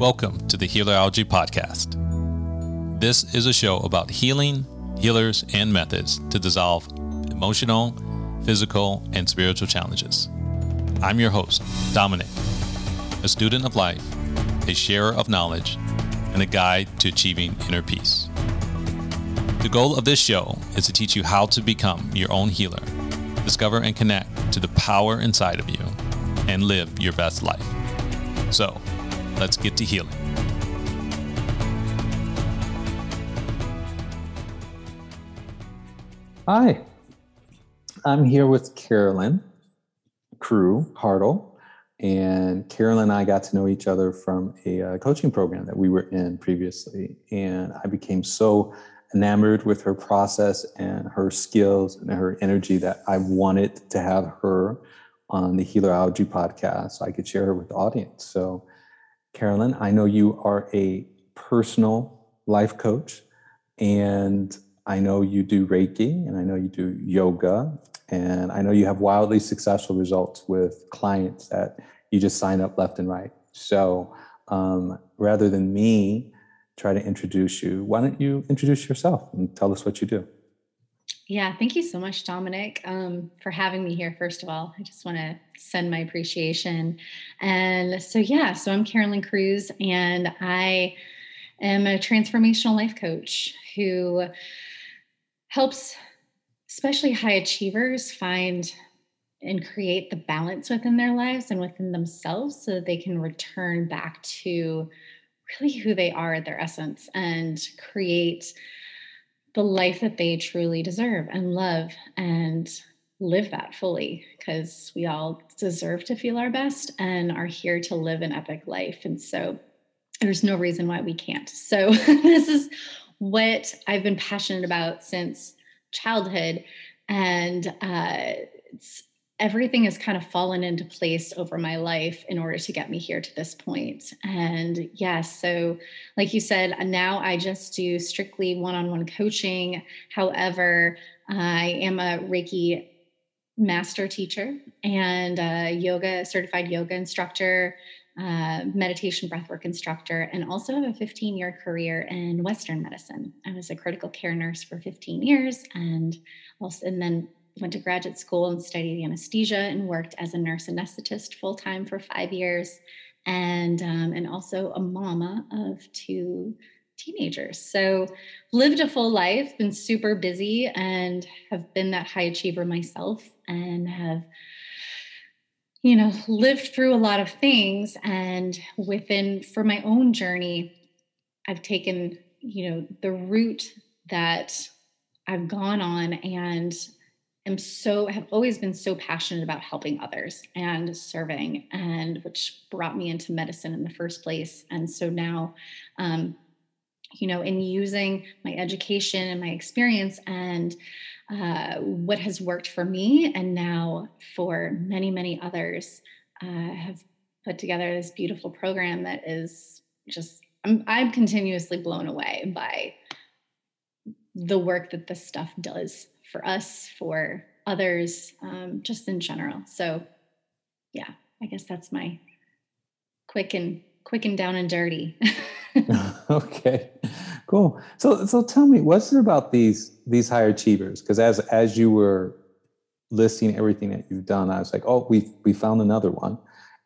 Welcome to the Healerology Podcast. This is a show about healing, healers, and methods to dissolve emotional, physical, and spiritual challenges. I'm your host, Dominic, a student of life, a sharer of knowledge, and a guide to achieving inner peace. The goal of this show is to teach you how to become your own healer, discover and connect to the power inside of you, and live your best life. So, let's get to healing. Hi, I'm here with Carolyn Crew Hartle, and Carolyn and I got to know each other from a uh, coaching program that we were in previously, and I became so enamored with her process and her skills and her energy that I wanted to have her on the Healerology podcast so I could share her with the audience. So, Carolyn, I know you are a personal life coach, and I know you do Reiki, and I know you do yoga, and I know you have wildly successful results with clients that you just sign up left and right. So, um, rather than me try to introduce you, why don't you introduce yourself and tell us what you do? Yeah, thank you so much, Dominic, um, for having me here. First of all, I just want to send my appreciation. And so, yeah, so I'm Carolyn Crews, and I am a transformational life coach who helps especially high achievers find and create the balance within their lives and within themselves so that they can return back to really who they are at their essence and create the life that they truly deserve and love and live that fully because we all deserve to feel our best and are here to live an epic life. And so there's no reason why we can't. So this is what I've been passionate about since childhood. And uh, it's everything has kind of fallen into place over my life in order to get me here to this point. And yes, yeah, so like you said, now I just do strictly one on one coaching. However, I am a Reiki master teacher and a yoga certified yoga instructor. Uh, meditation breathwork instructor and also have a 15 year career in western medicine i was a critical care nurse for 15 years and also and then went to graduate school and studied anesthesia and worked as a nurse anesthetist full time for five years, and um, and also a mama of two teenagers. So lived a full life, been super busy, and have been that high achiever myself, and have you know lived through a lot of things and within for my own journey i've taken you know the route that i've gone on and am so have always been so passionate about helping others and serving and which brought me into medicine in the first place. And so now um, you know in using my education and my experience and uh, what has worked for me and now for many many others uh, have put together this beautiful program that is just I'm, I'm continuously blown away by the work that this stuff does for us, for others, um, just in general. So, yeah, I guess that's my quick and quick and down and dirty. okay, cool. So, so tell me, what's it about these these high achievers? Because as as you were listing everything that you've done, I was like, oh, we we found another one,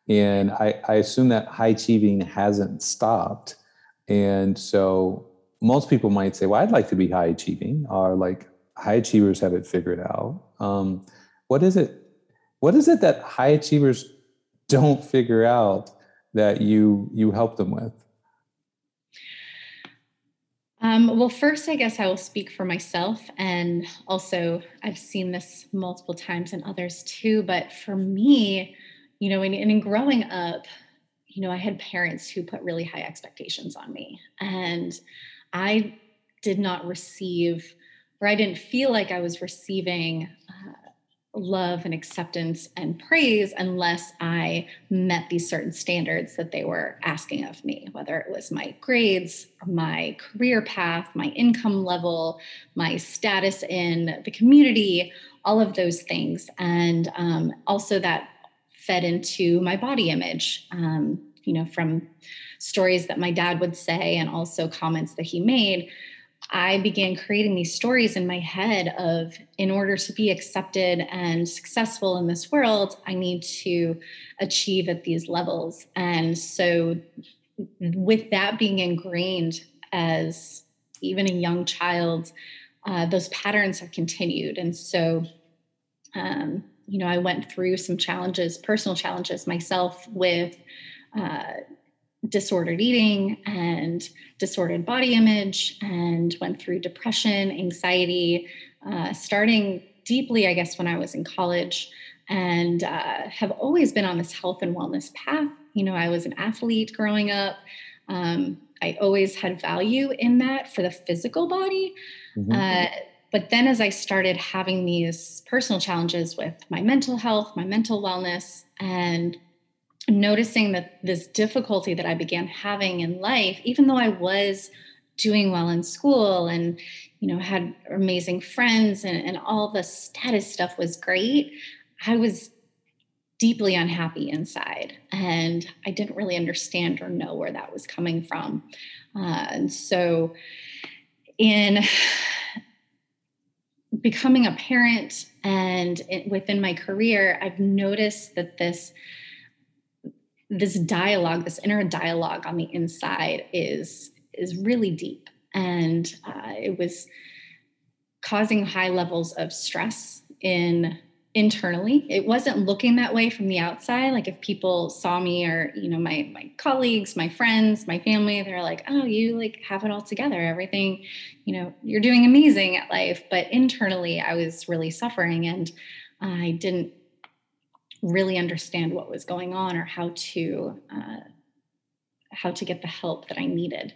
and I I assume that high achieving hasn't stopped, and so most people might say, well, I'd like to be high achieving, or like high achievers have it figured out. Um, what is it? What is it that high achievers don't figure out that you you help them with? Um, well, first, I guess I will speak for myself, and also I've seen this multiple times in others too. But for me, you know, in, in growing up, you know, I had parents who put really high expectations on me, and I did not receive where I didn't feel like I was receiving uh, love and acceptance and praise unless I met these certain standards that they were asking of me, whether it was my grades, my career path, my income level, my status in the community, all of those things. And um, also that fed into my body image. Um, you know, from stories that my dad would say and also comments that he made, I began creating these stories in my head of in order to be accepted and successful in this world, I need to achieve at these levels. And so, with that being ingrained as even a young child, uh, those patterns have continued. And so, um, you know, I went through some challenges, personal challenges myself with uh, disordered eating and disordered body image, and went through depression, anxiety, uh, starting deeply, I guess, when I was in college, and uh, have always been on this health and wellness path. You know, I was an athlete growing up. Um, I always had value in that for the physical body. Mm-hmm. Uh, but then as I started having these personal challenges with my mental health, my mental wellness, and noticing that this difficulty that I began having in life, even though I was doing well in school and you know had amazing friends and, and all the status stuff was great, I was deeply unhappy inside and I didn't really understand or know where that was coming from. Uh, and so in becoming a parent and it, within my career, I've noticed that this this dialogue, this inner dialogue on the inside is is really deep, and uh, it was causing high levels of stress in internally. It wasn't looking that way from the outside. Like if people saw me or you know my my colleagues my friends my family they're like oh you like have it all together. Everything you know you're doing amazing at life. But internally i was really suffering and i didn't really understand what was going on or how to uh, how to get the help that i needed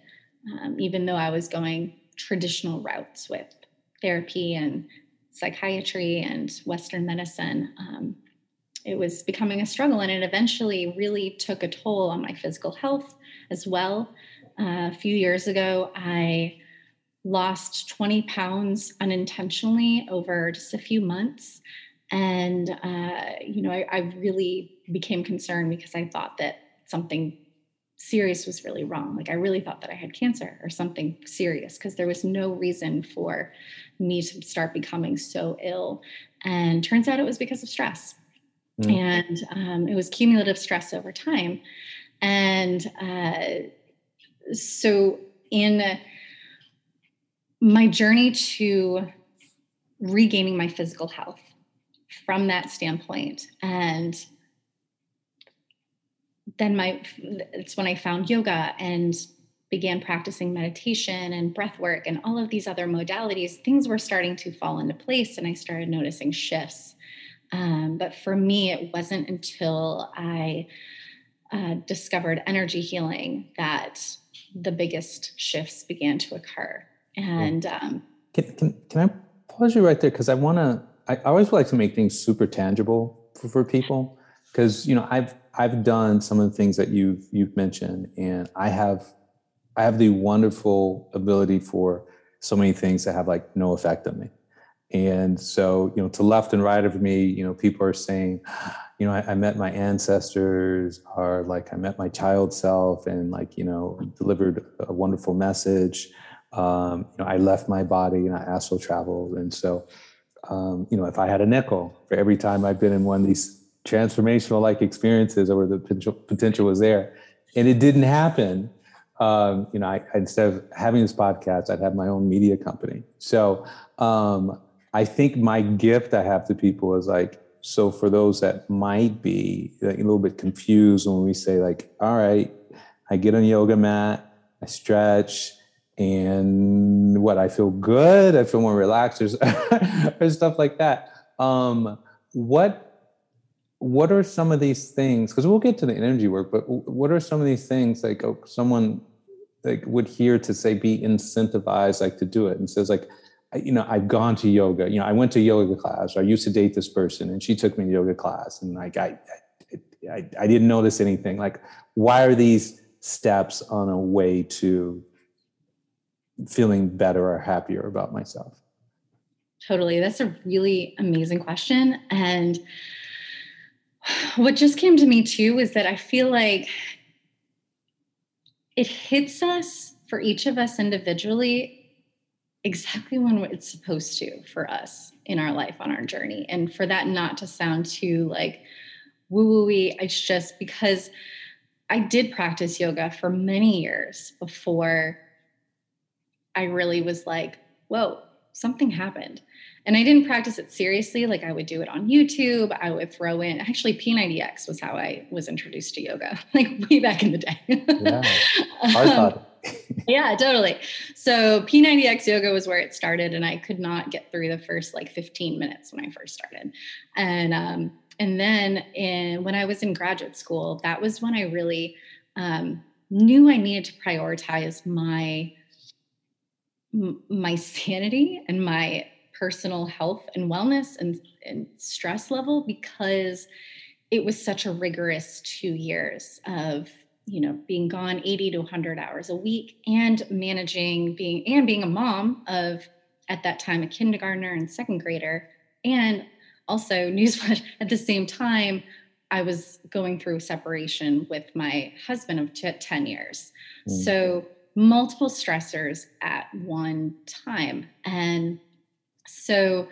um, even though i was going traditional routes with therapy and psychiatry and Western medicine, um, it was becoming a struggle. And it eventually really took a toll on my physical health as well. Uh, a few years ago, I lost 20 pounds unintentionally over just a few months. And, uh, you know, I, I really became concerned because I thought that something serious was really wrong. Like I really thought that I had cancer or something serious because there was no reason for me to start becoming so ill. And turns out it was because of stress. Mm. And um, it was cumulative stress over time. And uh, so in my journey to regaining my physical health from that standpoint and then my it's when I found yoga and began practicing meditation and breath work and all of these other modalities, things were starting to fall into place and I started noticing shifts. Um, but for me, it wasn't until I uh, discovered energy healing that the biggest shifts began to occur. And um, can, can, can I pause you right there? Because I want to, I always like to make things super tangible for, for people. Because, you know, I've I've done some of the things that you've you've mentioned, and I have I have the wonderful ability for so many things that have like no effect on me. And so, you know, to left and right of me, you know, people are saying, you know, I, I met my ancestors, or like I met my child self, and like you know, delivered a wonderful message. Um, you know, I left my body and I astral traveled, and so, um, you know, if I had a nickel for every time I've been in one of these transformational like experiences or the potential, potential was there. And it didn't happen. Um, you know I, instead of having this podcast i'd have my own media company. So um, i think my gift i have to people is like so for those that might be a little bit confused when we say like all right i get on yoga mat i stretch and what i feel good? I feel more relaxed or, or stuff like that. Um, what what are some of these things because we'll get to the energy work but what are some of these things like oh, someone like would hear to say be incentivized like to do it and says like you know i've gone to yoga you know i went to yoga class or i used to date this person and she took me to yoga class and like i i, I didn't notice anything. Like why are these steps on a way to feeling better or happier about myself? Totally. That's a really amazing question. And what just came to me too is that I feel like it hits us for each of us individually exactly when it's supposed to for us in our life on our journey. And for that not to sound too like woo woo it's just because i did practice yoga for many years before i really was like whoa something happened and I didn't practice it seriously. Like I would do it on YouTube. I would throw in actually P90X was how I was introduced to yoga, like way back in the day. yeah. um, yeah, totally. So P90X yoga was where it started, and I could not get through the first like 15 minutes when I first started. And um, and then in when I was in graduate school, that was when I really um, knew I needed to prioritize my my sanity and my personal health and wellness and, and stress level because it was such a rigorous two years of you know being gone 80 to 100 hours a week and managing being and being a mom of at that time a kindergartner and second grader and also newsflash at the same time i was going through separation with my husband of t- 10 years mm. so multiple stressors at one time and so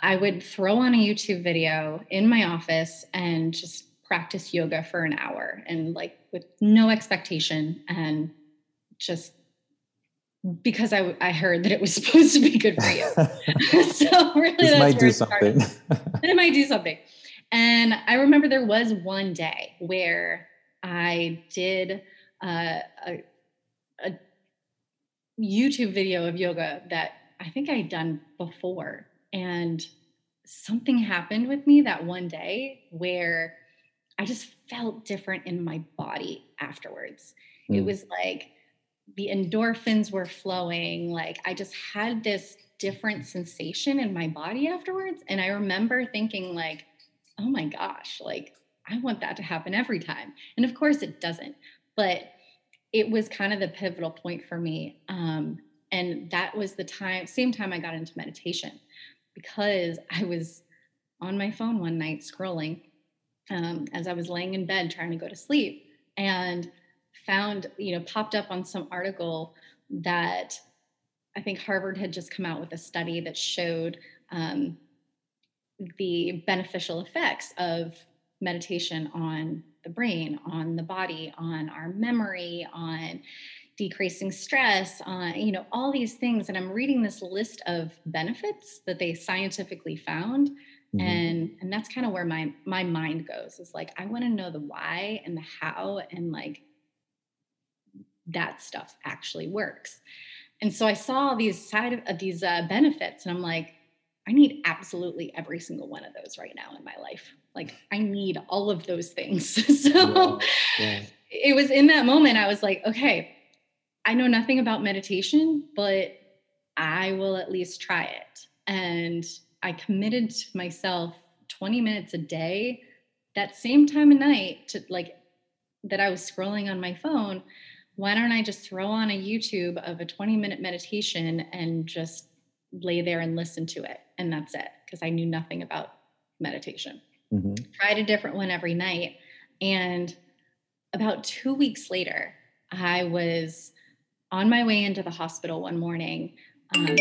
I would throw on a YouTube video in my office and just practice yoga for an hour and like with no expectation and just because I, I heard that it was supposed to be good for you. so really this might do something. it might do something. And I remember there was one day where I did uh, a, a YouTube video of yoga that I think I'd done before. And something happened with me that one day where I just felt different in my body afterwards. Mm. It hmm. was like the endorphins were flowing. Like I just had this different sensation in my body afterwards. And I remember thinking, like, oh my gosh, like I want that to happen every time. And of course it doesn't. But it was kind of the pivotal point for me. Um, and that was the time same time i got into meditation because i was on my phone one night scrolling um, as i was laying in bed trying to go to sleep and found you know popped up on some article that i think harvard had just come out with a study that showed um, the beneficial effects of meditation on the brain on the body on our memory on decreasing stress on you know all these things. And i'm reading this list of benefits that they scientifically found mm-hmm. and and that's kind of where my my mind goes. Is like i want to know the why and the how and like that stuff actually works. And so i saw these side of uh, these uh, benefits and i'm like i need absolutely every single one of those right now in my life like i need all of those things so yeah, yeah. it was in that moment i was like okay I know nothing about meditation, but I will at least try it. And I committed to myself 20 minutes a day, that same time of night to like that I was scrolling on my phone. Why don't I just throw on a YouTube of a 20 minute meditation and just lay there and listen to it? And that's it, because I knew nothing about meditation. Mm-hmm. Tried a different one every night. And about two weeks later, I was on my way into the hospital one morning um,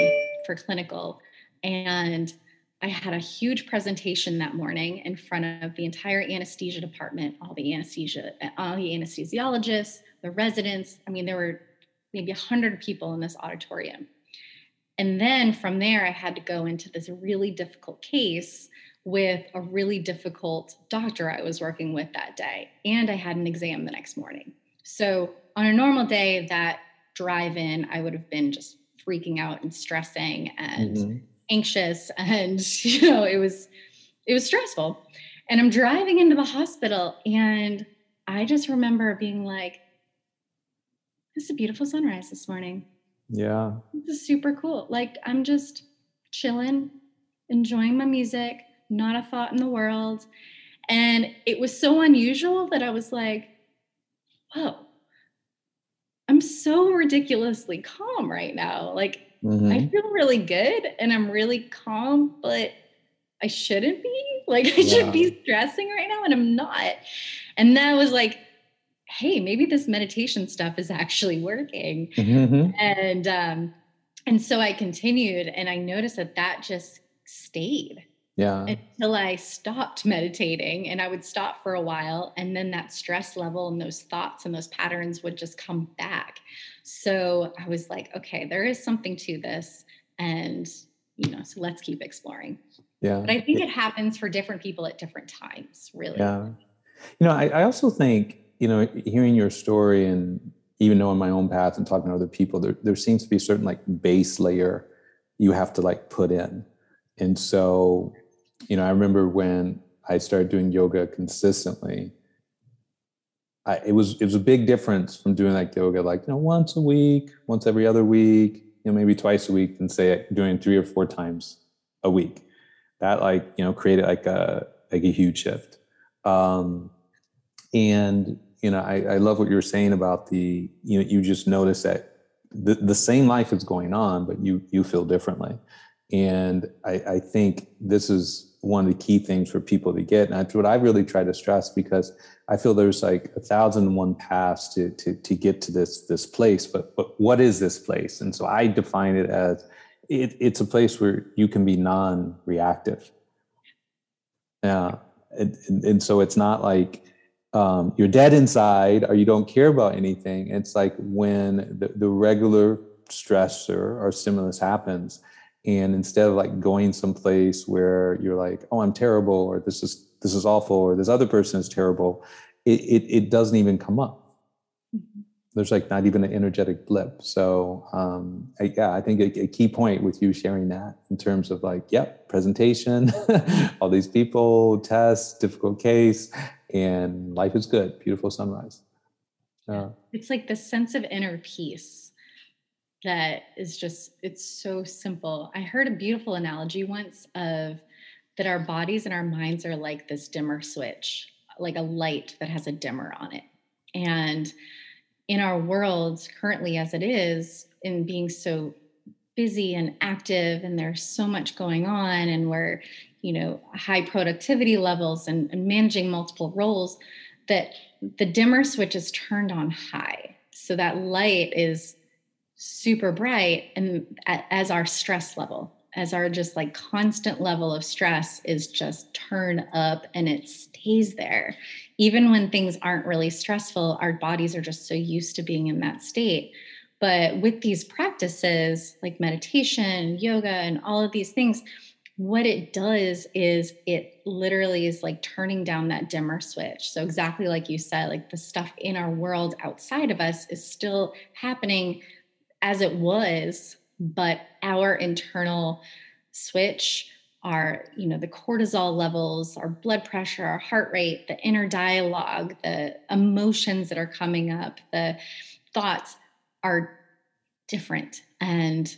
for clinical, and I had a huge presentation that morning in front of the entire anesthesia department, all the anesthesia, all the anesthesiologists, the residents. I mean, there were maybe 100 people in this auditorium. And then from there, I had to go into this really difficult case with a really difficult doctor I was working with that day. And I had an exam the next morning. So on a normal day, that drive in, I would have been just freaking out and stressing and mm-hmm. anxious. And, you know, it was, it was stressful. And I'm driving into the hospital and I just remember being like, this is a beautiful sunrise this morning. Yeah. This is super cool. Like I'm just chilling, enjoying my music, not a thought in the world. And it was so unusual that I was like, whoa, I'm so ridiculously calm right now. Like mm-hmm. I feel really good and I'm really calm, but I shouldn't be. Like I yeah. should be stressing right now and I'm not. And that was like, hey, maybe this meditation stuff is actually working. Mm-hmm. And um, and so I continued, and I noticed that that just stayed. Yeah. Until I stopped meditating, and I would stop for a while, and then that stress level and those thoughts and those patterns would just come back. So I was like, okay, there is something to this, and you know, so let's keep exploring. Yeah. But I think it happens for different people at different times, really. Yeah. You know, I, I also think, you know, hearing your story and even knowing my own path and talking to other people, there, there seems to be a certain like base layer you have to like put in. And so, you know, I remember when I started doing yoga consistently, I, it was it was a big difference from doing like yoga like you know once a week, once every other week, you know maybe twice a week, than say doing three or four times a week. That like you know created like a like a huge shift. Um, and you know, I, I love what you're saying about the, you know, you just notice that the, the same life is going on, but you, you feel differently. And I, I think this is one of the key things for people to get. And that's what I really try to stress because I feel there's like a thousand and one paths to, to, to get to this, this place, but, but what is this place? And so I define it as it, it's a place where you can be non-reactive. Yeah. And, and, and so it's not like, um, you're dead inside or you don't care about anything. It's like when the, the regular stressor or stimulus happens, and instead of like going someplace where you're like, oh, I'm terrible, or this is this is awful, or this other person is terrible, it it, it doesn't even come up. Mm-hmm. There's like not even an energetic blip. So um, I, yeah, I think a, a, key point with you sharing that in terms of like, yep, presentation, all these people, tests, difficult case, and life is good. Beautiful sunrise. Uh, it's like the sense of inner peace that is just, it's so simple. I heard a beautiful analogy once of that our bodies and our minds are like this dimmer switch, like a light that has a dimmer on it. And in our world currently as it is, in being so busy and active and there's so much going on and we're you know high productivity levels and, and, managing multiple roles that the dimmer switch is turned on high so that light is super bright and as our stress level as our just like constant level of stress is just turn up and it stays there even when things aren't really stressful our bodies are just so used to being in that state but with these practices like meditation yoga and all of these things what it does is it literally is like turning down that dimmer switch. So, exactly like you said, like the stuff in our world outside of us is still happening as it was, but our internal switch, our, you know, the cortisol levels, our blood pressure, our heart rate, the inner dialogue, the emotions that are coming up, the thoughts are different. And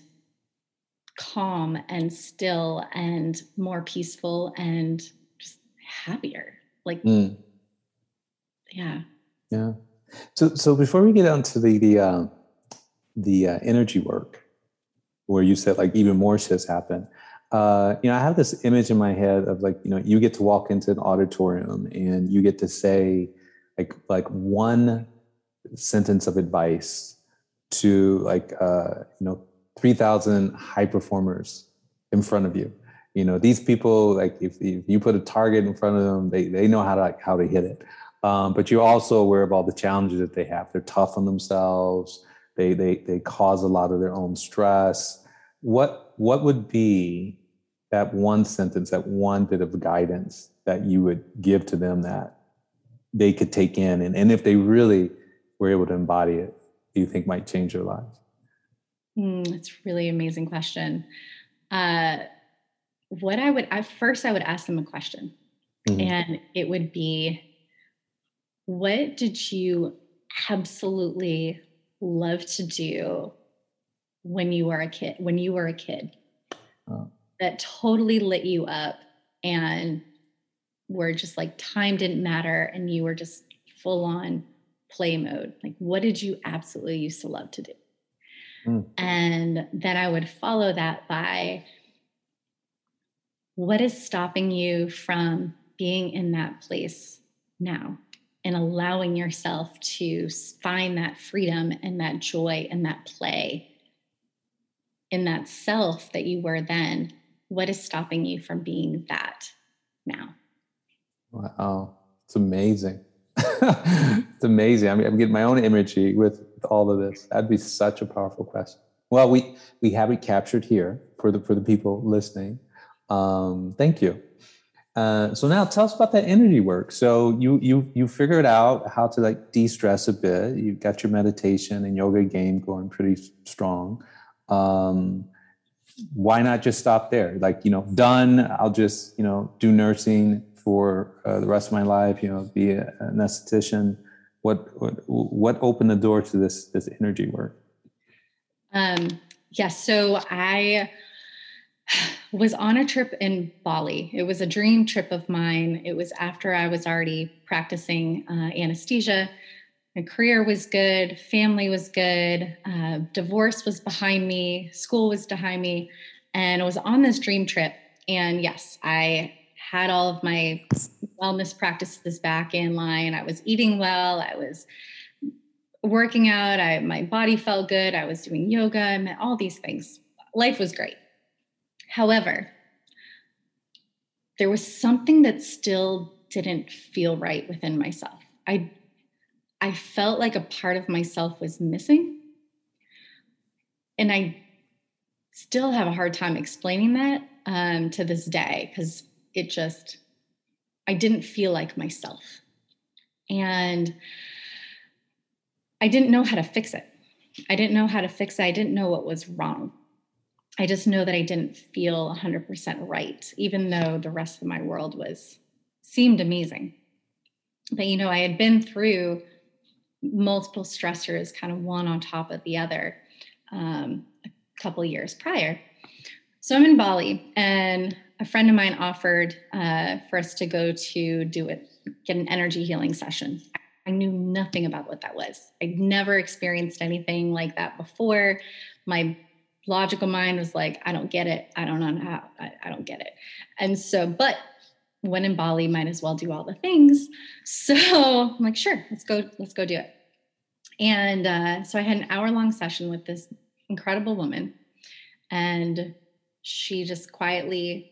calm and still and more peaceful and just happier. Like, mm. yeah. Yeah. So, so before we get on to the, the, uh, the uh, energy work, where you said like even more shifts happen, uh, you know, I have this image in my head of like, you know, you get to walk into an auditorium and you get to say like, like one sentence of advice to like, uh, you know, 3,000 high performers in front of you. You know, these people, like if, if you put a target in front of them, they, they know how to like, how to hit it. Um, but you're also aware of all the challenges that they have. They're tough on themselves. They, they, they cause a lot of their own stress. What, what would be that one sentence, that one bit of guidance that you would give to them that they could take in? And, and if they really were able to embody it, do you think might change their lives? Mm, that's really amazing question. Uh, what I would, I first I would ask them a question, mm-hmm. and it would be, what did you absolutely love to do when you were a kid? When you were a kid, oh. that totally lit you up, and were just like time didn't matter, and you were just full on play mode. Like, what did you absolutely used to love to do? Mm. And then I would follow that by what is stopping you from being in that place now? And allowing yourself to find that freedom and that joy and that play in that self that you were then, what is stopping you from being that now? Wow, it's amazing. it's amazing. I mean, I'm getting my own imagery with, all of this. That'd be such a powerful question. Well, we we have it captured here for the for the people listening. Um, thank you. Uh, so now tell us about that energy work. So you you you figured out how to like de-stress a bit. You've got your meditation and yoga game going pretty strong. Um, why not just stop there? Like you know, done. I'll just you know do nursing for uh, the rest of my life. You know, be a, an esthetician. What what what opened the door to this this energy work? Um, yes. Yeah, so I was on a trip in Bali. It was a dream trip of mine. It was after I was already practicing uh, anesthesia. My career was good, family was good, uh, divorce was behind me, school was behind me, and I was on this dream trip. And yes, I had all of my wellness practices back in line. I was eating well. I was working out. I my body felt good. I was doing yoga. I met all these things. Life was great. However, there was something that still didn't feel right within myself. I I felt like a part of myself was missing. And I still have a hard time explaining that um, to this day because it just, I didn't feel like myself. And I didn't know how to fix it. I didn't know how to fix it. I didn't know what was wrong. I just know that I didn't feel 100% right, even though the rest of my world was seemed amazing. But you know, I had been through multiple stressors, kind of one on top of the other, um, a couple years prior. So I'm in Bali, and a friend of mine offered uh, for us to go to do it, get an energy healing session. I knew nothing about what that was. I'd never experienced anything like that before. My logical mind was like, I don't get it. I don't know how, I, I don't get it. And so, but when in Bali, might as well do all the things. So I'm like, sure, let's go, let's go do it. And uh, so I had an hour long session with this incredible woman, and she just quietly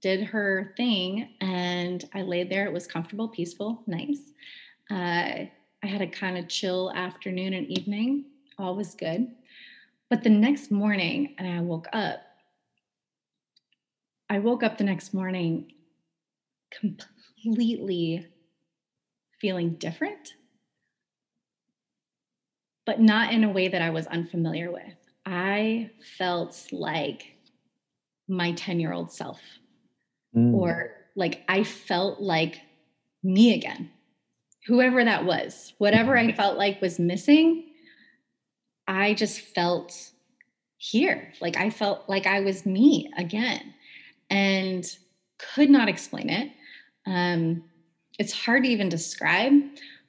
did her thing. And I laid there. It was comfortable, peaceful, nice. Uh, I had a kind of chill afternoon and evening. All was good. But the next morning, and I woke up, I woke up the next morning completely feeling different, but not in a way that I was unfamiliar with. I felt like my 10 year old self, mm. or like I felt like me again, whoever that was, whatever I felt like was missing I just felt here. Like I felt like I was me again and could not explain it. Um, it's hard to even describe,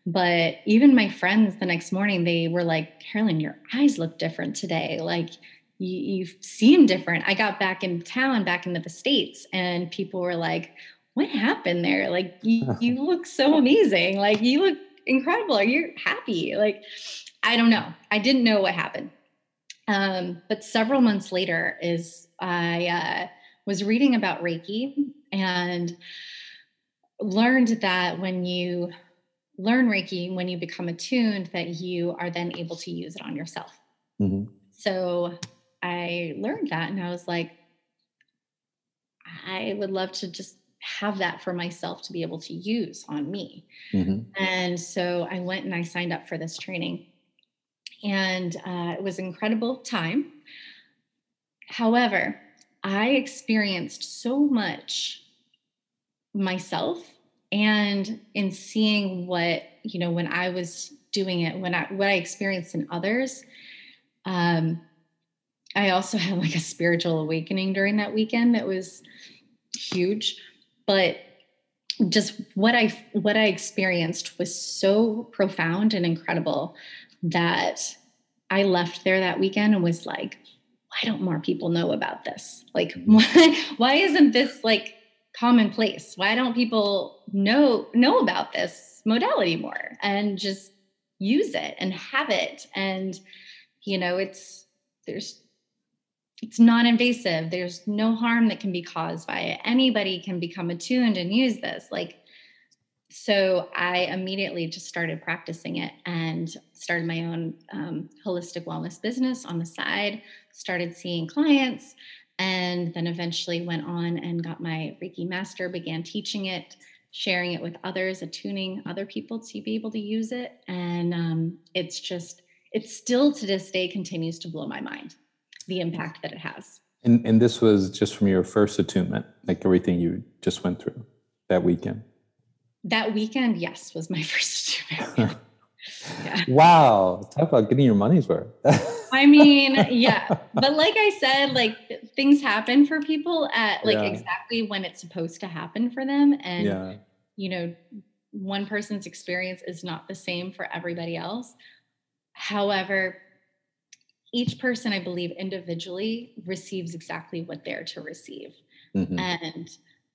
but even my friends the next morning, they were like, Carolyn, your eyes look different today. Like you, you seem different. I got back in town, back into the States, and people were like, what happened there? Like you, you look so amazing. Like you look incredible. Are you happy? Like I don't know. I didn't know what happened. Um, but several months later, is I uh, was reading about Reiki and learned that when you learn Reiki, when you become attuned, that you are then able to use it on yourself. Mm-hmm. So I learned that, and I was like, I would love to just have that for myself to be able to use on me. Mm-hmm. And so I went and I signed up for this training and uh, it was incredible time. However, I experienced so much myself and in seeing what you know when I was doing it, when I what I experienced in others. Um, I also had like a spiritual awakening during that weekend that was huge, but just what I what I experienced was so profound and incredible that I left there that weekend and was like, why don't more people know about this? Like, mm-hmm. why, why isn't this like commonplace? Why don't people know know about this modality more and just use it and have it. And, you know, it's, there's, it's non-invasive. There's no harm that can be caused by it. Anybody can become attuned and use this. Like, so I immediately just started practicing it and started my own um, holistic wellness business on the side. Started seeing clients, and then eventually went on and got my Reiki master. Began teaching it, sharing it with others, attuning other people to be able to use it, and um, it's just it still to this day continues to blow my mind the impact that it has. And and this was just from your first attunement, like everything you just went through that weekend. That weekend, yes, was my first yeah. Wow, talk about getting your money's worth. I mean, yeah, but like I said, like things happen for people at like yeah. exactly when it's supposed to happen for them, and yeah. you know, one person's experience is not the same for everybody else. However, each person, I believe, individually receives exactly what they're to receive. Mm-hmm. And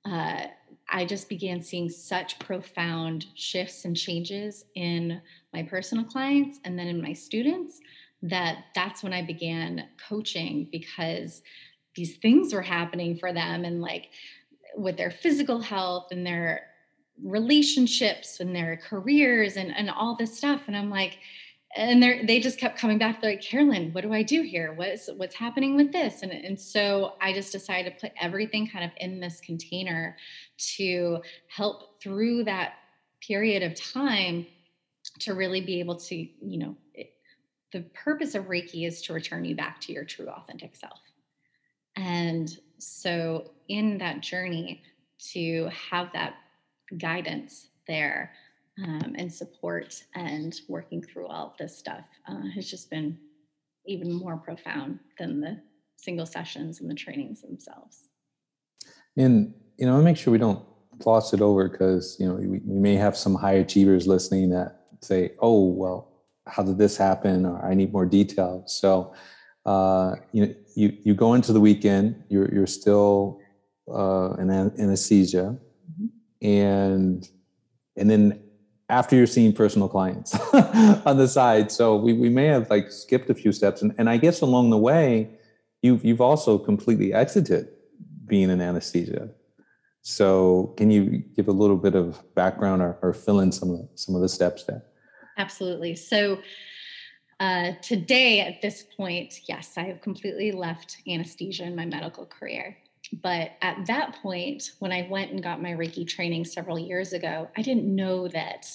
uh, I just began seeing such profound shifts and changes in my personal clients and then in my students that that's when I began coaching because these things were happening for them and like with their physical health and their relationships and their careers and, and all this stuff. And I'm like, and they they just kept coming back. They're like, Carolyn, what do I do here? What's what's happening with this? And and so I just decided to put everything kind of in this container to help through that period of time to really be able to, you know, it, the purpose of Reiki is to return you back to your true authentic self. And so in that journey to have that guidance there um, and support and working through all of this stuff uh, has just been even more profound than the single sessions and the trainings themselves. And you know, I make sure we don't gloss it over because you know we, we may have some high achievers listening that say, "Oh, well, how did this happen?" or "I need more detail." So, uh, you know, you you go into the weekend, you're you're still uh, in anesthesia, mm-hmm. and and then after you're seeing personal clients on the side. So we, we may have like skipped a few steps. And, and I guess along the way, you've, you've also completely exited being an anesthesia. So can you give a little bit of background or, or fill in some of the, some of the steps there? Absolutely. So uh, today, at this point, yes, I have completely left anesthesia in my medical career. But at that point, when I went and got my Reiki training several years ago, I didn't know that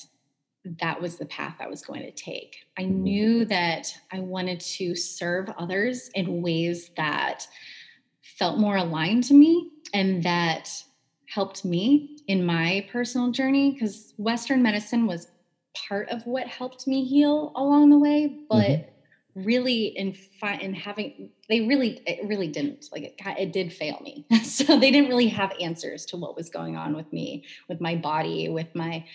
that was the path I was going to take. I knew that I wanted to serve others in ways that felt more aligned to me and that helped me in my personal journey because Western medicine was part of what helped me heal along the way, but mm-hmm really in fi- in having they really it really didn't like it, it did fail me. So they didn't really have answers to what was going on with me with my body with my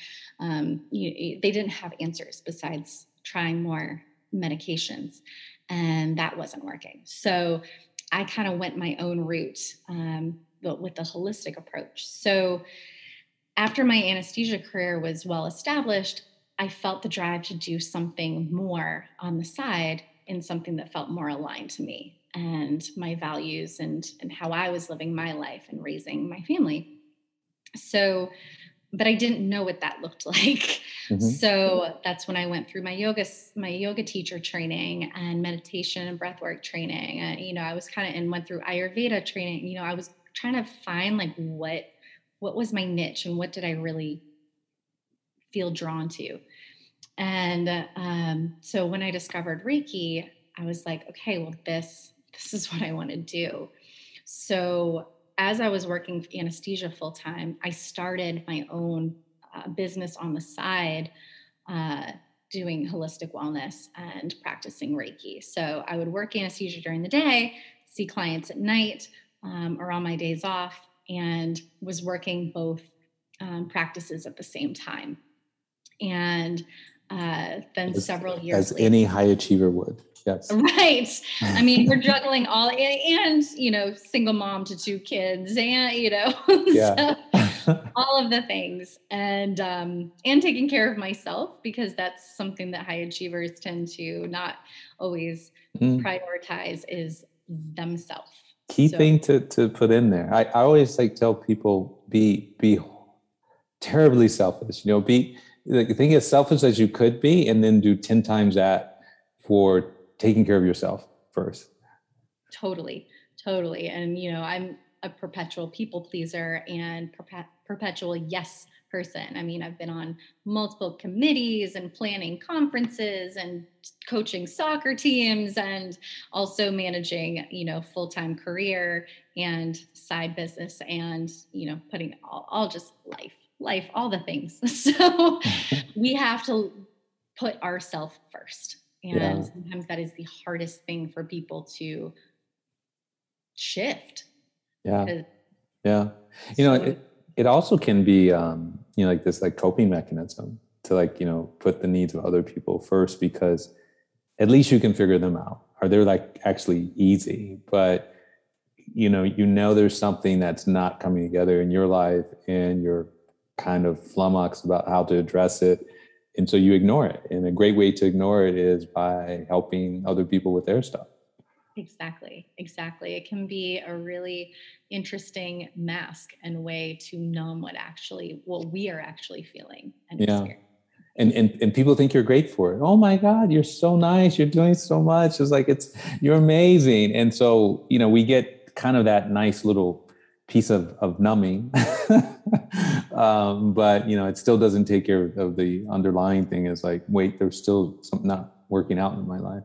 um you, they didn't have answers besides trying more medications and that wasn't working. So i kind of went my own route um but with the holistic approach. So after my anesthesia career was well established I felt the drive to do something more on the side in something that felt more aligned to me and my values and and how I was living my life and raising my family. So but I didn't know what that looked like. Mm-hmm. So that's when I went through my yoga my yoga teacher training and meditation and breathwork training. And, you know, I was kind of and went through Ayurveda training. You know, I was trying to find like what what was my niche and what did I really feel drawn to. And um, so when I discovered Reiki, I was like, okay, well, this this is what I want to do. So as I was working anesthesia full time, I started my own uh, business on the side, uh, doing holistic wellness and practicing Reiki. So I would work anesthesia during the day, see clients at night um, or on my days off, and was working both um, practices at the same time and uh, then as, several years as later, any high achiever would yes right i mean we're juggling all and you know single mom to two kids and you know yeah. so, all of the things and um, and taking care of myself because that's something that high achievers tend to not always mm. prioritize is themselves key so. thing to to put in there I, I always like tell people be be terribly selfish you know be like think as selfish as you could be and then do 10 times that for taking care of yourself first totally totally and you know i'm a perpetual people pleaser and perpe- perpetual yes person. I mean, I've been on multiple committees and planning conferences and coaching soccer teams and also managing, you know, full-time career and side business and, you know, putting all, all just life, life, all the things. So we have to put ourselves first. And yeah. sometimes that is the hardest thing for people to shift yeah yeah you know it, it also can be um you know like this like coping mechanism to like you know put the needs of other people first because at least you can figure them out are they like actually easy but you know you know there's something that's not coming together in your life and you're kind of flummoxed about how to address it and so you ignore it and a great way to ignore it is by helping other people with their stuff Exactly, exactly. It can be a really interesting mask and way to numb what actually what we are actually feeling and yeah. And, and and people think you're great for it. Oh my God, you're so nice. You're doing so much. It's like it's you're amazing. And so, you know, we get kind of that nice little piece of, of numbing. um, but you know, it still doesn't take care of the underlying thing is like, wait, there's still something not working out in my life.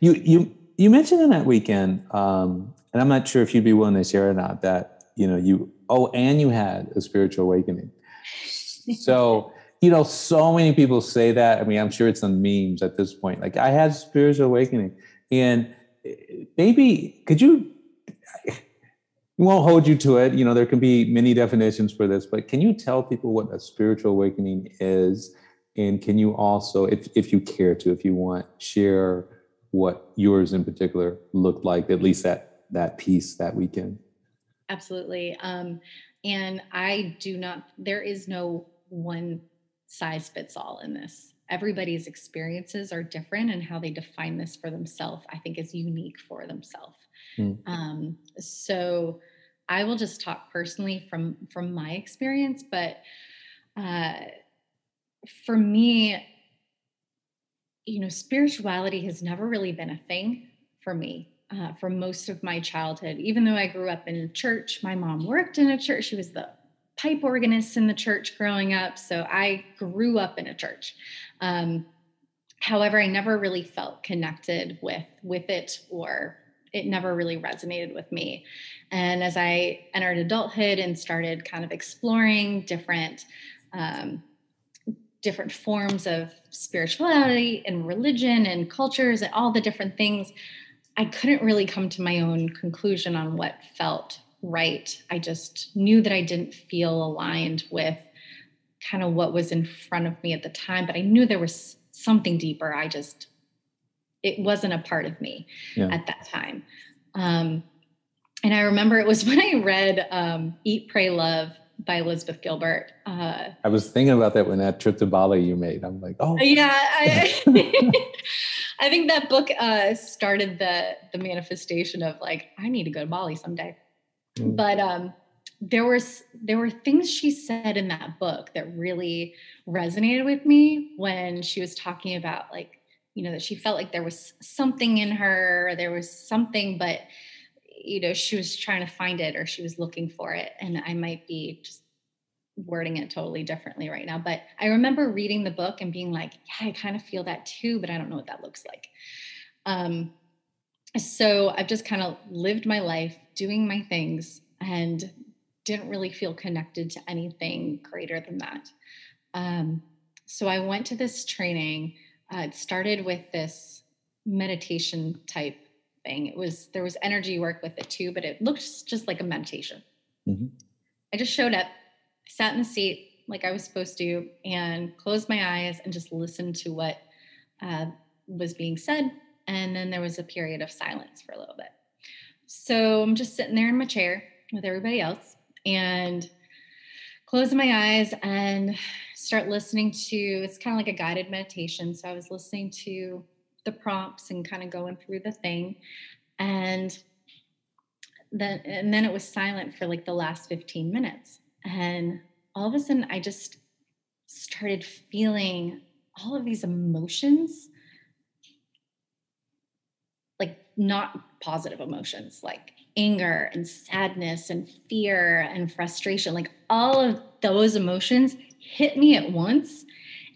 You you you mentioned in that weekend, um, and I'm not sure if you'd be willing to share or not that you know you oh and you had a spiritual awakening. so you know, so many people say that. I mean, I'm sure it's on memes at this point. Like I had spiritual awakening, and eh, maybe could you? We won't hold you to it. You know, there can be many definitions for this, but can you tell people what a spiritual awakening is? And can you also, if if you care to, if you want, share what yours in particular looked like, at least that that piece that weekend. Absolutely. Um, and I do not, there is no one size fits all in this. Everybody's experiences are different, and how they define this for themselves, I think, is unique for themselves. Mm. Um, so I will just talk personally from from my experience, but uh, for me, you know, spirituality has never really been a thing for me uh, for most of my childhood. Even though I grew up in a church, my mom worked in a church. She was the pipe organist in the church growing up. So I grew up in a church. Um, however, I never really felt connected with with it or it never really resonated with me. And as I entered adulthood and started kind of exploring different um, different forms of spirituality and religion and cultures and all the different things, I couldn't really come to my own conclusion on what felt right. I just knew that I didn't feel aligned with kind of what was in front of me at the time, but I knew there was something deeper. I just, it wasn't a part of me yeah. at that time. Um, and I remember it was when I read um, Eat, Pray, Love by Elizabeth Gilbert. Uh, I was thinking about that when that trip to Bali you made. I'm like, oh, yeah. I, I think that book uh, started the the manifestation of like, I need to go to Bali someday. Mm. But um, there was there were things she said in that book that really resonated with me when she was talking about like, you know, that she felt like there was something in her, there was something, but you know she was trying to find it or she was looking for it and i might be just wording it totally differently right now but i remember reading the book and being like yeah i kind of feel that too but i don't know what that looks like. Um, so i've just kind of lived my life doing my things and didn't really feel connected to anything greater than that. Um, so i went to this training uh, it started with this meditation type thing. It was there was energy work with it too, but it looked just like a meditation. Mm-hmm. I just showed up, sat in the seat like I was supposed to, and closed my eyes and just listened to what uh, was being said. And then there was a period of silence for a little bit. So I'm just sitting there in my chair with everybody else and close my eyes and start listening to it's kind of like a guided meditation. So I was listening to the prompts and kind of going through the thing. And then and then it was silent for like the last 15 minutes. And all of a sudden I just started feeling all of these emotions like not positive emotions like anger and sadness and fear and frustration like all of those emotions hit me at once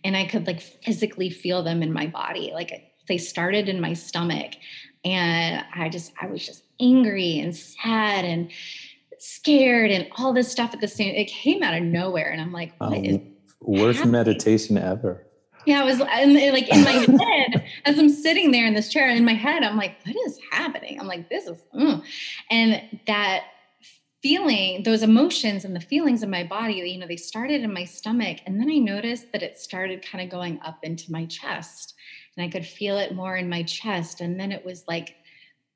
and i could like physically feel them in my body like they started in my stomach and i just i was just angry and sad and scared and all this stuff at the same it came out of nowhere and i'm like what um, is worst happening? meditation ever yeah, I was like in my head as I'm sitting there in this chair. In my head, I'm like, what is happening? I'm like, this is, mm. and that feeling, those emotions and the feelings in my body, you know, they started in my stomach, and then I noticed that it started kind of going up into my chest, and I could feel it more in my chest, and then it was like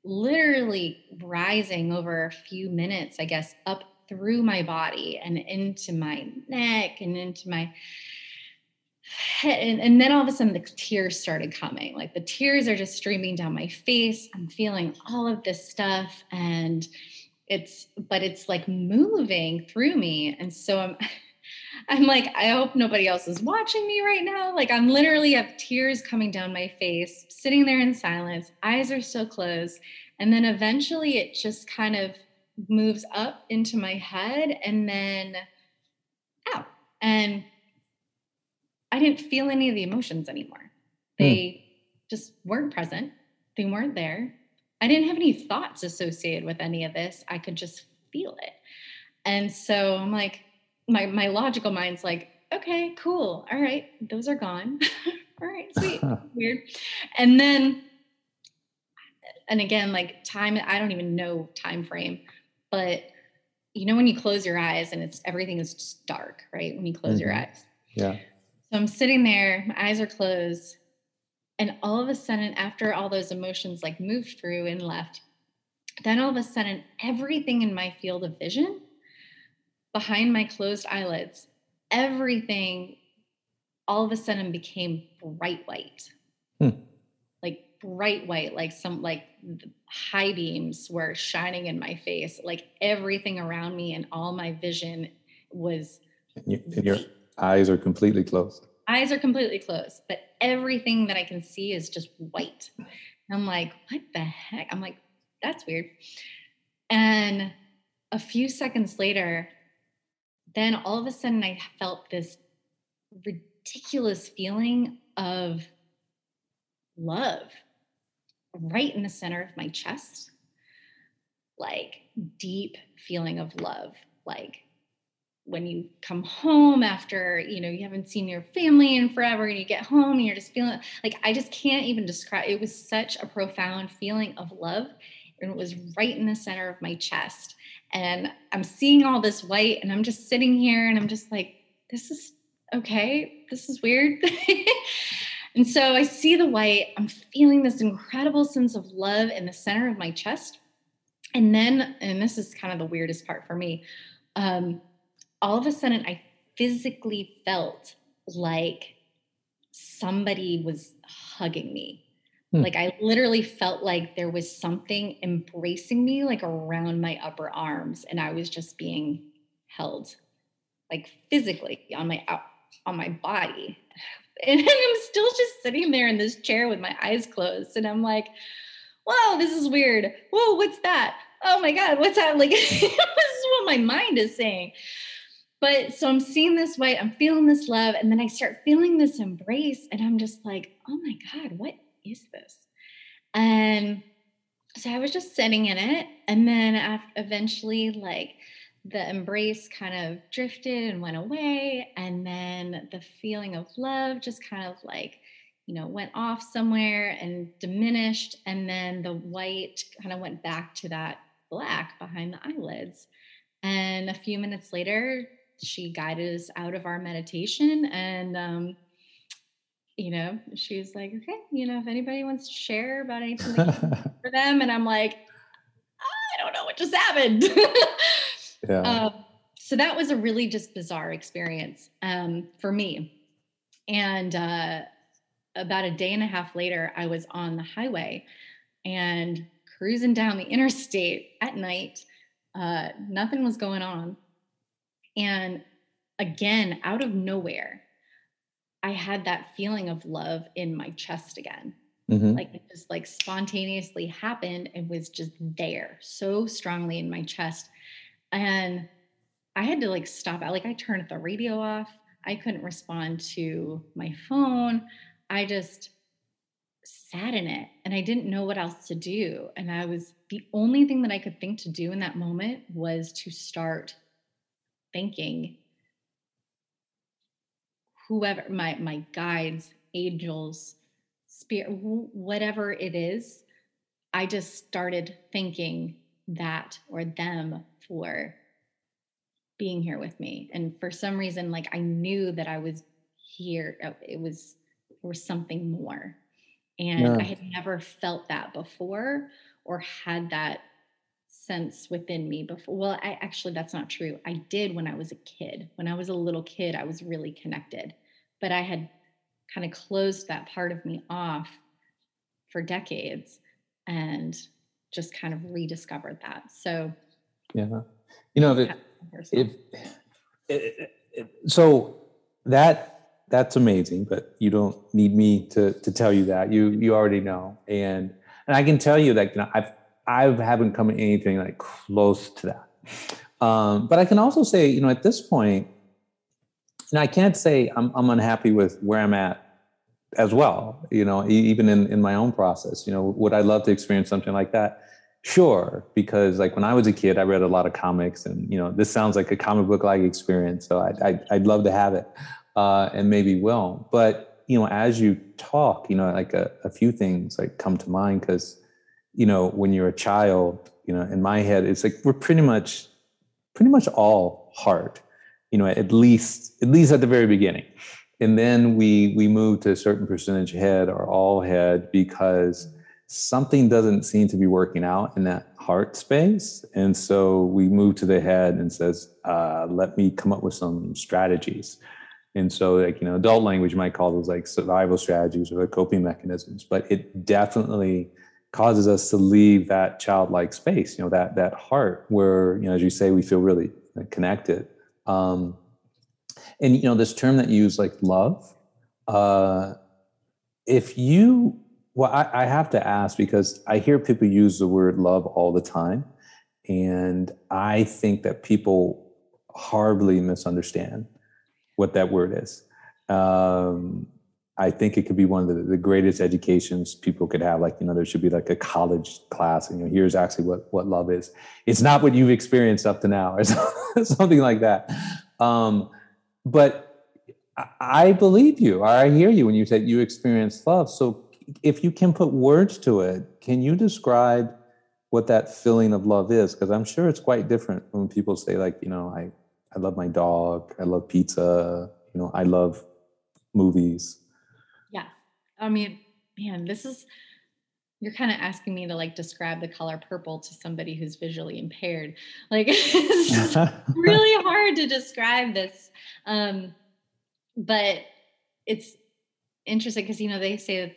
literally rising over a few minutes, I guess, up through my body and into my neck and into my and, and then all of a sudden the tears started coming like the tears are just streaming down my face i'm feeling all of this stuff and it's but it's like moving through me and so i'm i'm like i hope nobody else is watching me right now like i'm literally have tears coming down my face sitting there in silence eyes are still closed and then eventually it just kind of moves up into my head and then out and I didn't feel any of the emotions anymore. Hmm. They mm. just weren't present. They weren't there. I didn't have any thoughts associated with any of this. I could just feel it. And so I'm like, my my logical mind's like, okay, cool. All right, those are gone. All right, sweet. Weird. And then and again, like time, I don't even know time frame, but you know when you close your eyes and it's everything is just dark, right? When you close mm-hmm. your eyes. Yeah. So I'm sitting there, my eyes are closed. And all of a sudden, after all those emotions like moved through and left, then all of a sudden, everything in my field of vision behind my closed eyelids, everything all of a sudden became bright white. Hmm. Like bright white, like some like high beams were shining in my face. Like everything around me and all my vision was. And your, Eyes are completely closed. Eyes are completely closed, but everything that I can see is just white. I'm like, what the heck? I'm like, that's weird. And a few seconds later, then all of a sudden I felt this ridiculous feeling of love right in the center of my chest. Like deep feeling of love, like when you come home after you know you haven't seen your family in forever and you get home and you're just feeling like i just can't even describe it was such a profound feeling of love and it was right in the center of my chest. And i'm seeing all this white and i'm just sitting here and i'm just like this is okay. This is weird. And so i see the white i'm feeling this incredible sense of love in the center of my chest. And then and this is kind of the weirdest part for me um, all of a sudden I physically felt like somebody was hugging me. Hmm. Like I literally felt like there was something embracing me like around my upper arms and I was just being held like physically on my on my body. And I'm still just sitting there in this chair with my eyes closed and I'm like, "Whoa, this is weird. Whoa, what's that? Oh my god, what's that?" Like this is what my mind is saying. But so I'm seeing this white, I'm feeling this love, and then I start feeling this embrace, and I'm just like, oh my God, what is this? And so I was just sitting in it. And then after, eventually, like, the embrace kind of drifted and went away. And then the feeling of love just kind of like, you know, went off somewhere and diminished. And then the white kind of went back to that black behind the eyelids. And a few minutes later, she guided us out of our meditation and um, you know she was like okay you know if anybody wants to share about anything for them and i'm like i don't know what just happened yeah. Um, so that was a really just bizarre experience um, for me. And uh, about a day and a half later, I was on the highway and cruising down the interstate at night. Uh, nothing was going on. And again, out of nowhere, I had that feeling of love in my chest again. Mm-hmm. Like it just like spontaneously happened and was just there so strongly in my chest. And I had to like stop out. Like I turned the radio off. I couldn't respond to my phone. I just sat in it and I didn't know what else to do. And I was the only thing that I could think to do in that moment was to start thanking whoever my my guides, angels, spirit, whatever it is. I just started thanking that or them for being here with me. And for some reason, like I knew that I was here. Uh, it was there was something more. And yeah. I had never felt that before or had that sense within me before. Well, I actually that's not true. I did when I was a kid. When I was a little kid, I was really connected. But I had kind of closed that part of me off for decades and just kind of rediscovered that. So yeah. You know, if, if, if eh, eh, eh, so that that's amazing, but you don't need me to to tell you that. You you already know. And and I can tell you that you know, I've I haven't come anything like close to that. Um, but I can also say, you know, at this point, and I can't say I'm, I'm unhappy with where I'm at as well. You know, even in in my own process. You know, would I love to experience something like that? Sure, because like when I was a kid, I read a lot of comics, and you know, this sounds like a comic book like experience. So I, I I'd love to have it, uh, and maybe will. But you know, as you talk, you know, like a, a few things like come to mind because you know, when you're a child, you know, in my head, it's like we're pretty much pretty much all heart, you know, at least at least at the very beginning, and then we we move to a certain percentage head or all head because something doesn't seem to be working out in that heart space. And so we move to the head and says, uh, let me come up with some strategies. And so, like, you know, adult language might call those like survival strategies or coping mechanisms, but it definitely causes us to leave that childlike space, you know, that that heart where, you know, as you say, we feel really connected. Um, and you know, this term that you use, like love, uh, if you well, I, I have to ask because I hear people use the word love all the time. And I think that people horribly misunderstand what that word is. Um, I think it could be one of the, the, greatest educations people could have. Like, you know, there should be like a college class, and you know, here's actually what, what love is. It's not what you've experienced up to now, or something like that. Um, but I believe you, or I hear you when you say you experienced love. So if you can put words to it, can you describe what that feeling of love is? Because I'm sure it's quite different when people say, like, you know, I, I love my dog, I love pizza, you know, I love movies. I mean, man, this is you're kind of asking me to like describe the color purple to somebody who's visually impaired. Like it's really hard to describe this. Um, but it's interesting because you know they say that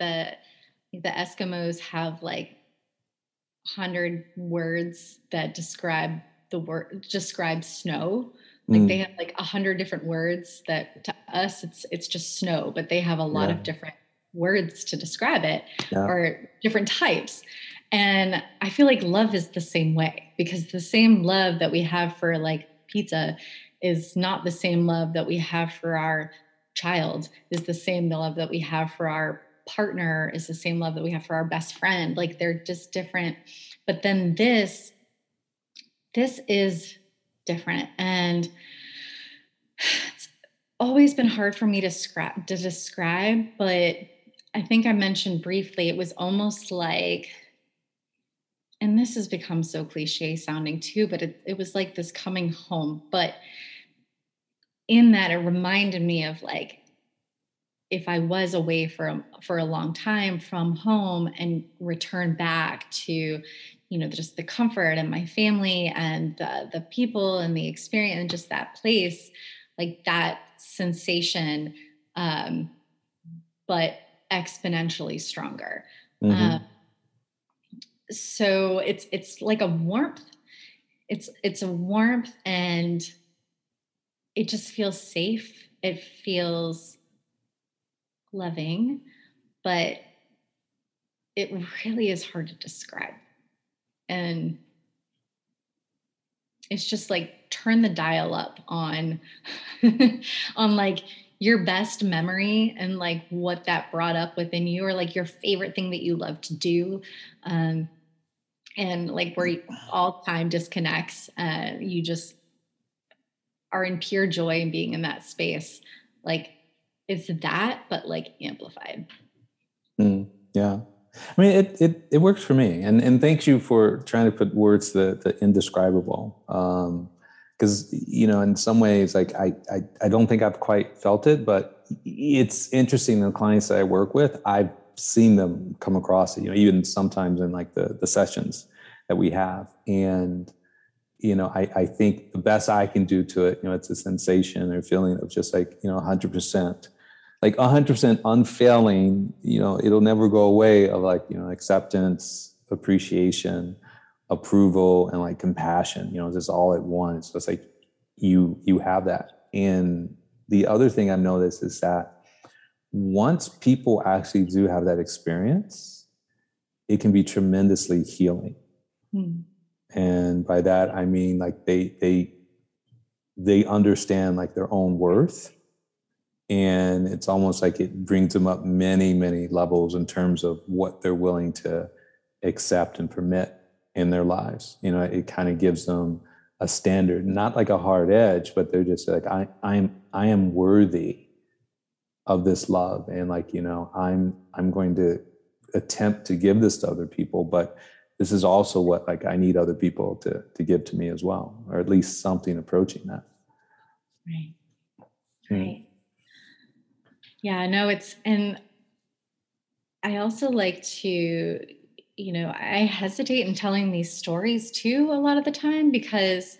the the Eskimos have like hundred words that describe the word describe snow. Like mm. they have like a hundred different words that to us it's it's just snow, but they have a lot yeah. of different words to describe it yeah. or different types. And I feel like love is the same way because the same love that we have for like pizza is not the same love that we have for our child is the same the love that we have for our partner is the same love that we have for our best friend like they're just different but then this this is different and it's always been hard for me to scrap to describe but i think i mentioned briefly it was almost like and this has become so cliche sounding too but it, it was like this coming home but in that it reminded me of like if I was away for a, for a long time from home and return back to you know just the comfort and my family and the, the people and the experience and just that place like that sensation um but exponentially stronger. Mm-hmm. uh, so it's it's like a warmth. It's it's a warmth and it just feels safe. It feels loving but it really is hard to describe. And it's just like turn the dial up on on like your best memory and like what that brought up within you or like your favorite thing that you love to do um and like where all time disconnects uh you just are in pure joy and being in that space like it's that but like amplified mm, yeah I mean, it, it, it works for me. And, and thank you for trying to put words the, the indescribable. Um, cause you know, in some ways, like I, I, I don't think I've quite felt it, but it's interesting. The clients that I work with, I've seen them come across it, you know, even sometimes in like the, the sessions that we have. And, you know, I, I think the best I can do to it, you know, it's a sensation or feeling of just like, you know, hundred percent like 100% unfailing you know it'll never go away of like you know acceptance appreciation approval and like compassion you know just all at once. So it's like you you have that. And the other thing i've noticed is that once people actually do have that experience it can be tremendously healing. Mm. and by that i mean like they they they understand like their own worth. And it's almost like it brings them up many many levels in terms of what they're willing to accept and permit in their lives. You know it kind of gives them a standard not like a hard edge but they're just like i i'm i am worthy of this love. And like you know i'm i'm going to attempt to give this to other people but this is also what like i need other people to to give to me as well or at least something approaching that. Right. Hmm. Right. Yeah, no, it's, and I also like to, you know, I hesitate in telling these stories too a lot of the time because,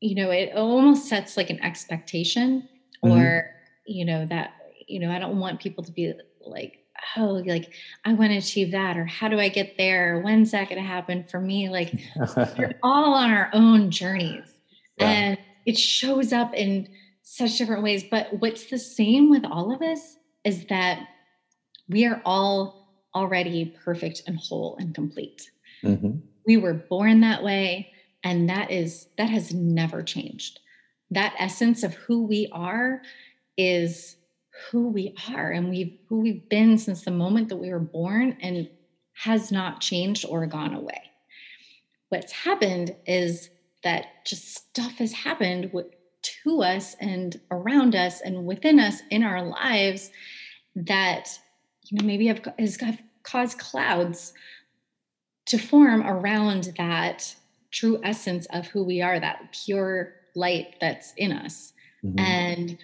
you know, it almost sets like an expectation mm-hmm. or, you know, that, you know, I don't want people to be like, oh, like I want to achieve that, or how do I get there? When's that going to happen for me? Like we're all on our own journeys. Yeah. And it shows up in such different ways. But what's the same with all of us is that we are all already perfect and whole and complete. Mm-hmm. We were born that way. And that is, that has never changed. That essence of who we are is who we are and we've who we've been since the moment that we were born and has not changed or gone away. What's happened is that just stuff has happened to us and around us and within us in our lives that you know maybe have has caused clouds to form around that true essence of who we are that pure light that's in us mm-hmm. and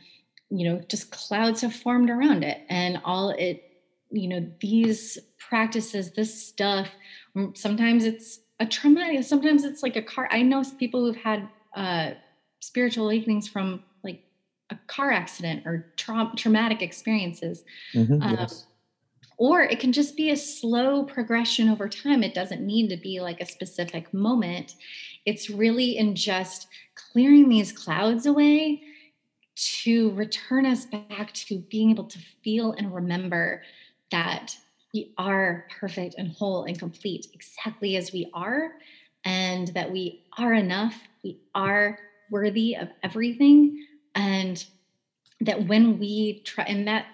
you know just clouds have formed around it and all it you know these practices this stuff mm, sometimes it's a traumatic sometimes it's like a car i know people who've had uh spiritual awakenings from like a car accident or tra- traumatic experiences. Mm-hmm, um, yes. Or it can just be a slow progression over time. It doesn't need to be like a specific moment. It's really in just clearing these clouds away to return us back to being able to feel and remember that we are perfect and whole and complete exactly as we are, and that we are enough. We are worthy of everything and that when we try and that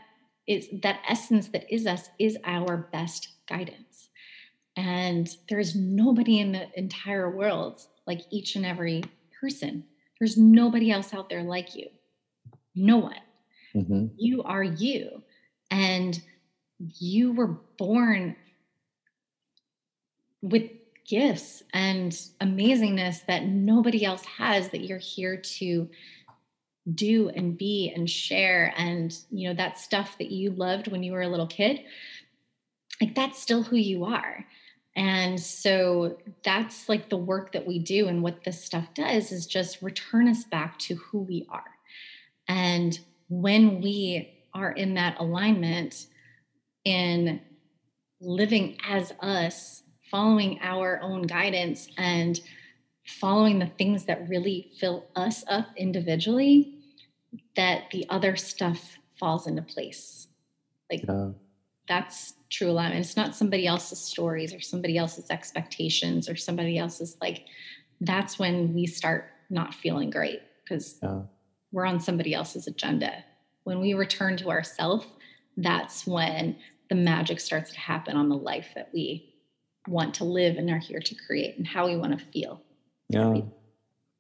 is that essence that is us is our best guidance. And there's nobody in the entire world like each and every person. There's nobody else out there like you. No one. Mm-hmm. you are you. And you were born with gifts and amazingness that nobody else has that you're here to do and be and share and you know that stuff that you loved when you were a little kid like that's still who you are And so that's like the work that we do. And what this stuff does is just return us back to who we are. And when we are in that alignment in living as us, following our own guidance and following the things that really fill us up individually, that the other stuff falls into place. Like yeah. that's true alignment. It's not somebody else's stories or somebody else's expectations or somebody else's like that's when we start not feeling great because yeah. we're on somebody else's agenda. When we return to ourself, that's when the magic starts to happen on the life that we want to live and are here to create and how we want to feel. Yeah.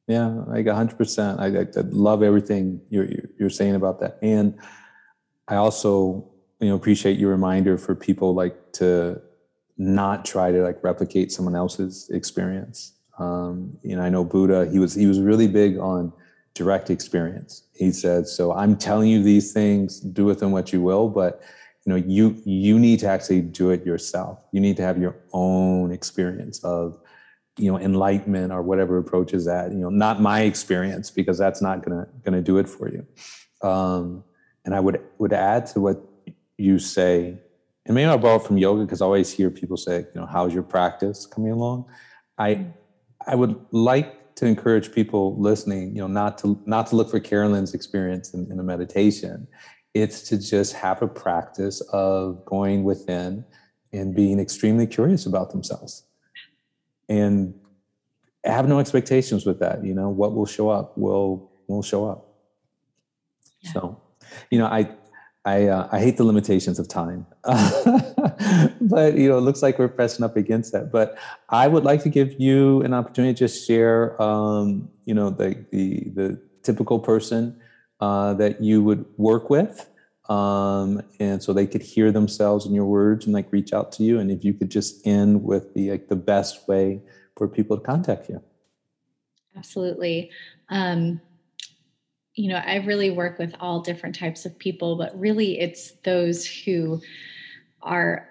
Yeah, like hundred percent. I, I love everything you're you're saying about that, and I also you know appreciate your reminder for people like to not try to like replicate someone else's experience. Um, you know, I know Buddha. He was he was really big on direct experience. He said, "So I'm telling you these things. Do with them what you will, but." you know you you need to actually do it yourself you need to have your own experience of you know enlightenment or whatever approach is that you know not my experience because that's not gonna gonna do it for you. Um, and i would would add to what you say and maybe i'll borrow from yoga because i always hear people say you know how's your practice coming along? I i would like to encourage people listening you know not to not to look for carolyn's experience in, in a meditation. It's to just have a practice of going within and being extremely curious about themselves and have no expectations with that you know what will show up will will show up. Yeah. so you know i i uh, i hate the limitations of time. But you know it looks like we're pressing up against that. But i would like to give you an opportunity to just share um you know the the the typical person uh, that you would work with um, and so they could hear themselves in your words and like reach out to you. And if you could just end with the like the best way for people to contact you. Absolutely. Um, you know i really work with all different types of people but really it's those who are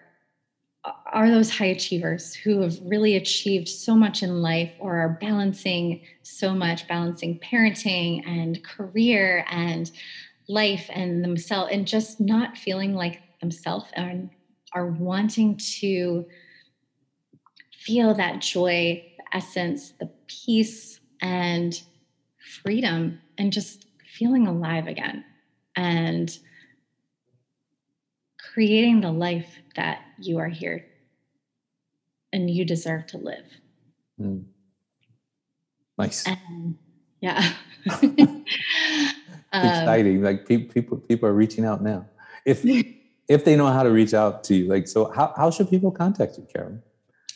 are those high achievers who have really achieved so much in life or are balancing so much balancing parenting and career and life and themselves and just not feeling like themselves and are wanting to feel that joy, the essence, the peace and freedom and just feeling alive again and creating the life that you are here and you deserve to live. Mm. Nice. And, yeah. Um, exciting. Like people, people, people are reaching out now. If if they know how to reach out to you, like so, how how should people contact you, Carolyn?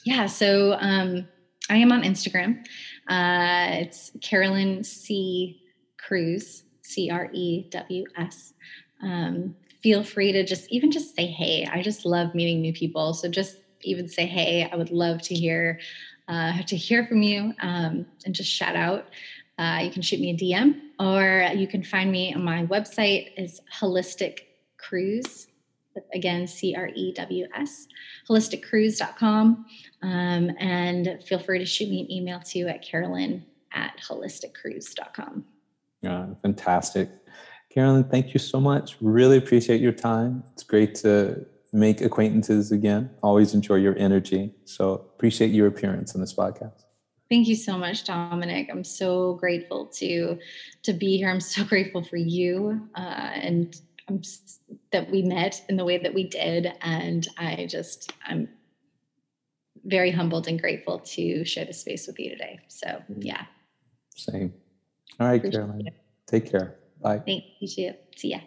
Yeah, so um, I am on Instagram. Uh, it's Carolyn C Crews, C R E W S. Um, feel free to just even just say hey. I just love meeting new people. So just even say hey. I would love to hear uh, to hear from you um, and just shout out. Uh, you can shoot me a DM or you can find me on my website is holistic crews again c-r-e-w-s holisticcrews.com um, and feel free to shoot me an email too at carolyn at holisticcrews.com yeah fantastic. Carolyn thank you so much. Really appreciate your time. It's great to make acquaintances again. Always enjoy your energy. So appreciate your appearance in this podcast Thank you so much, Dominic. I'm so grateful to to be here. I'm so grateful for you uh, and I'm, that we met in the way that we did. And I just I'm very humbled and grateful to share the space with you today. So mm-hmm. yeah. Same. All right, Appreciate Carolyn. It. Take care. Bye. Thank you too. See ya.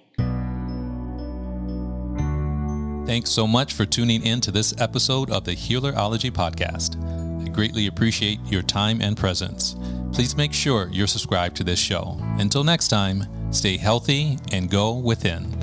Thanks so much for tuning in to this episode of the Healerology Podcast greatly appreciate your time and presence. Please make sure you're subscribed to this show. Until next time, stay healthy and go within.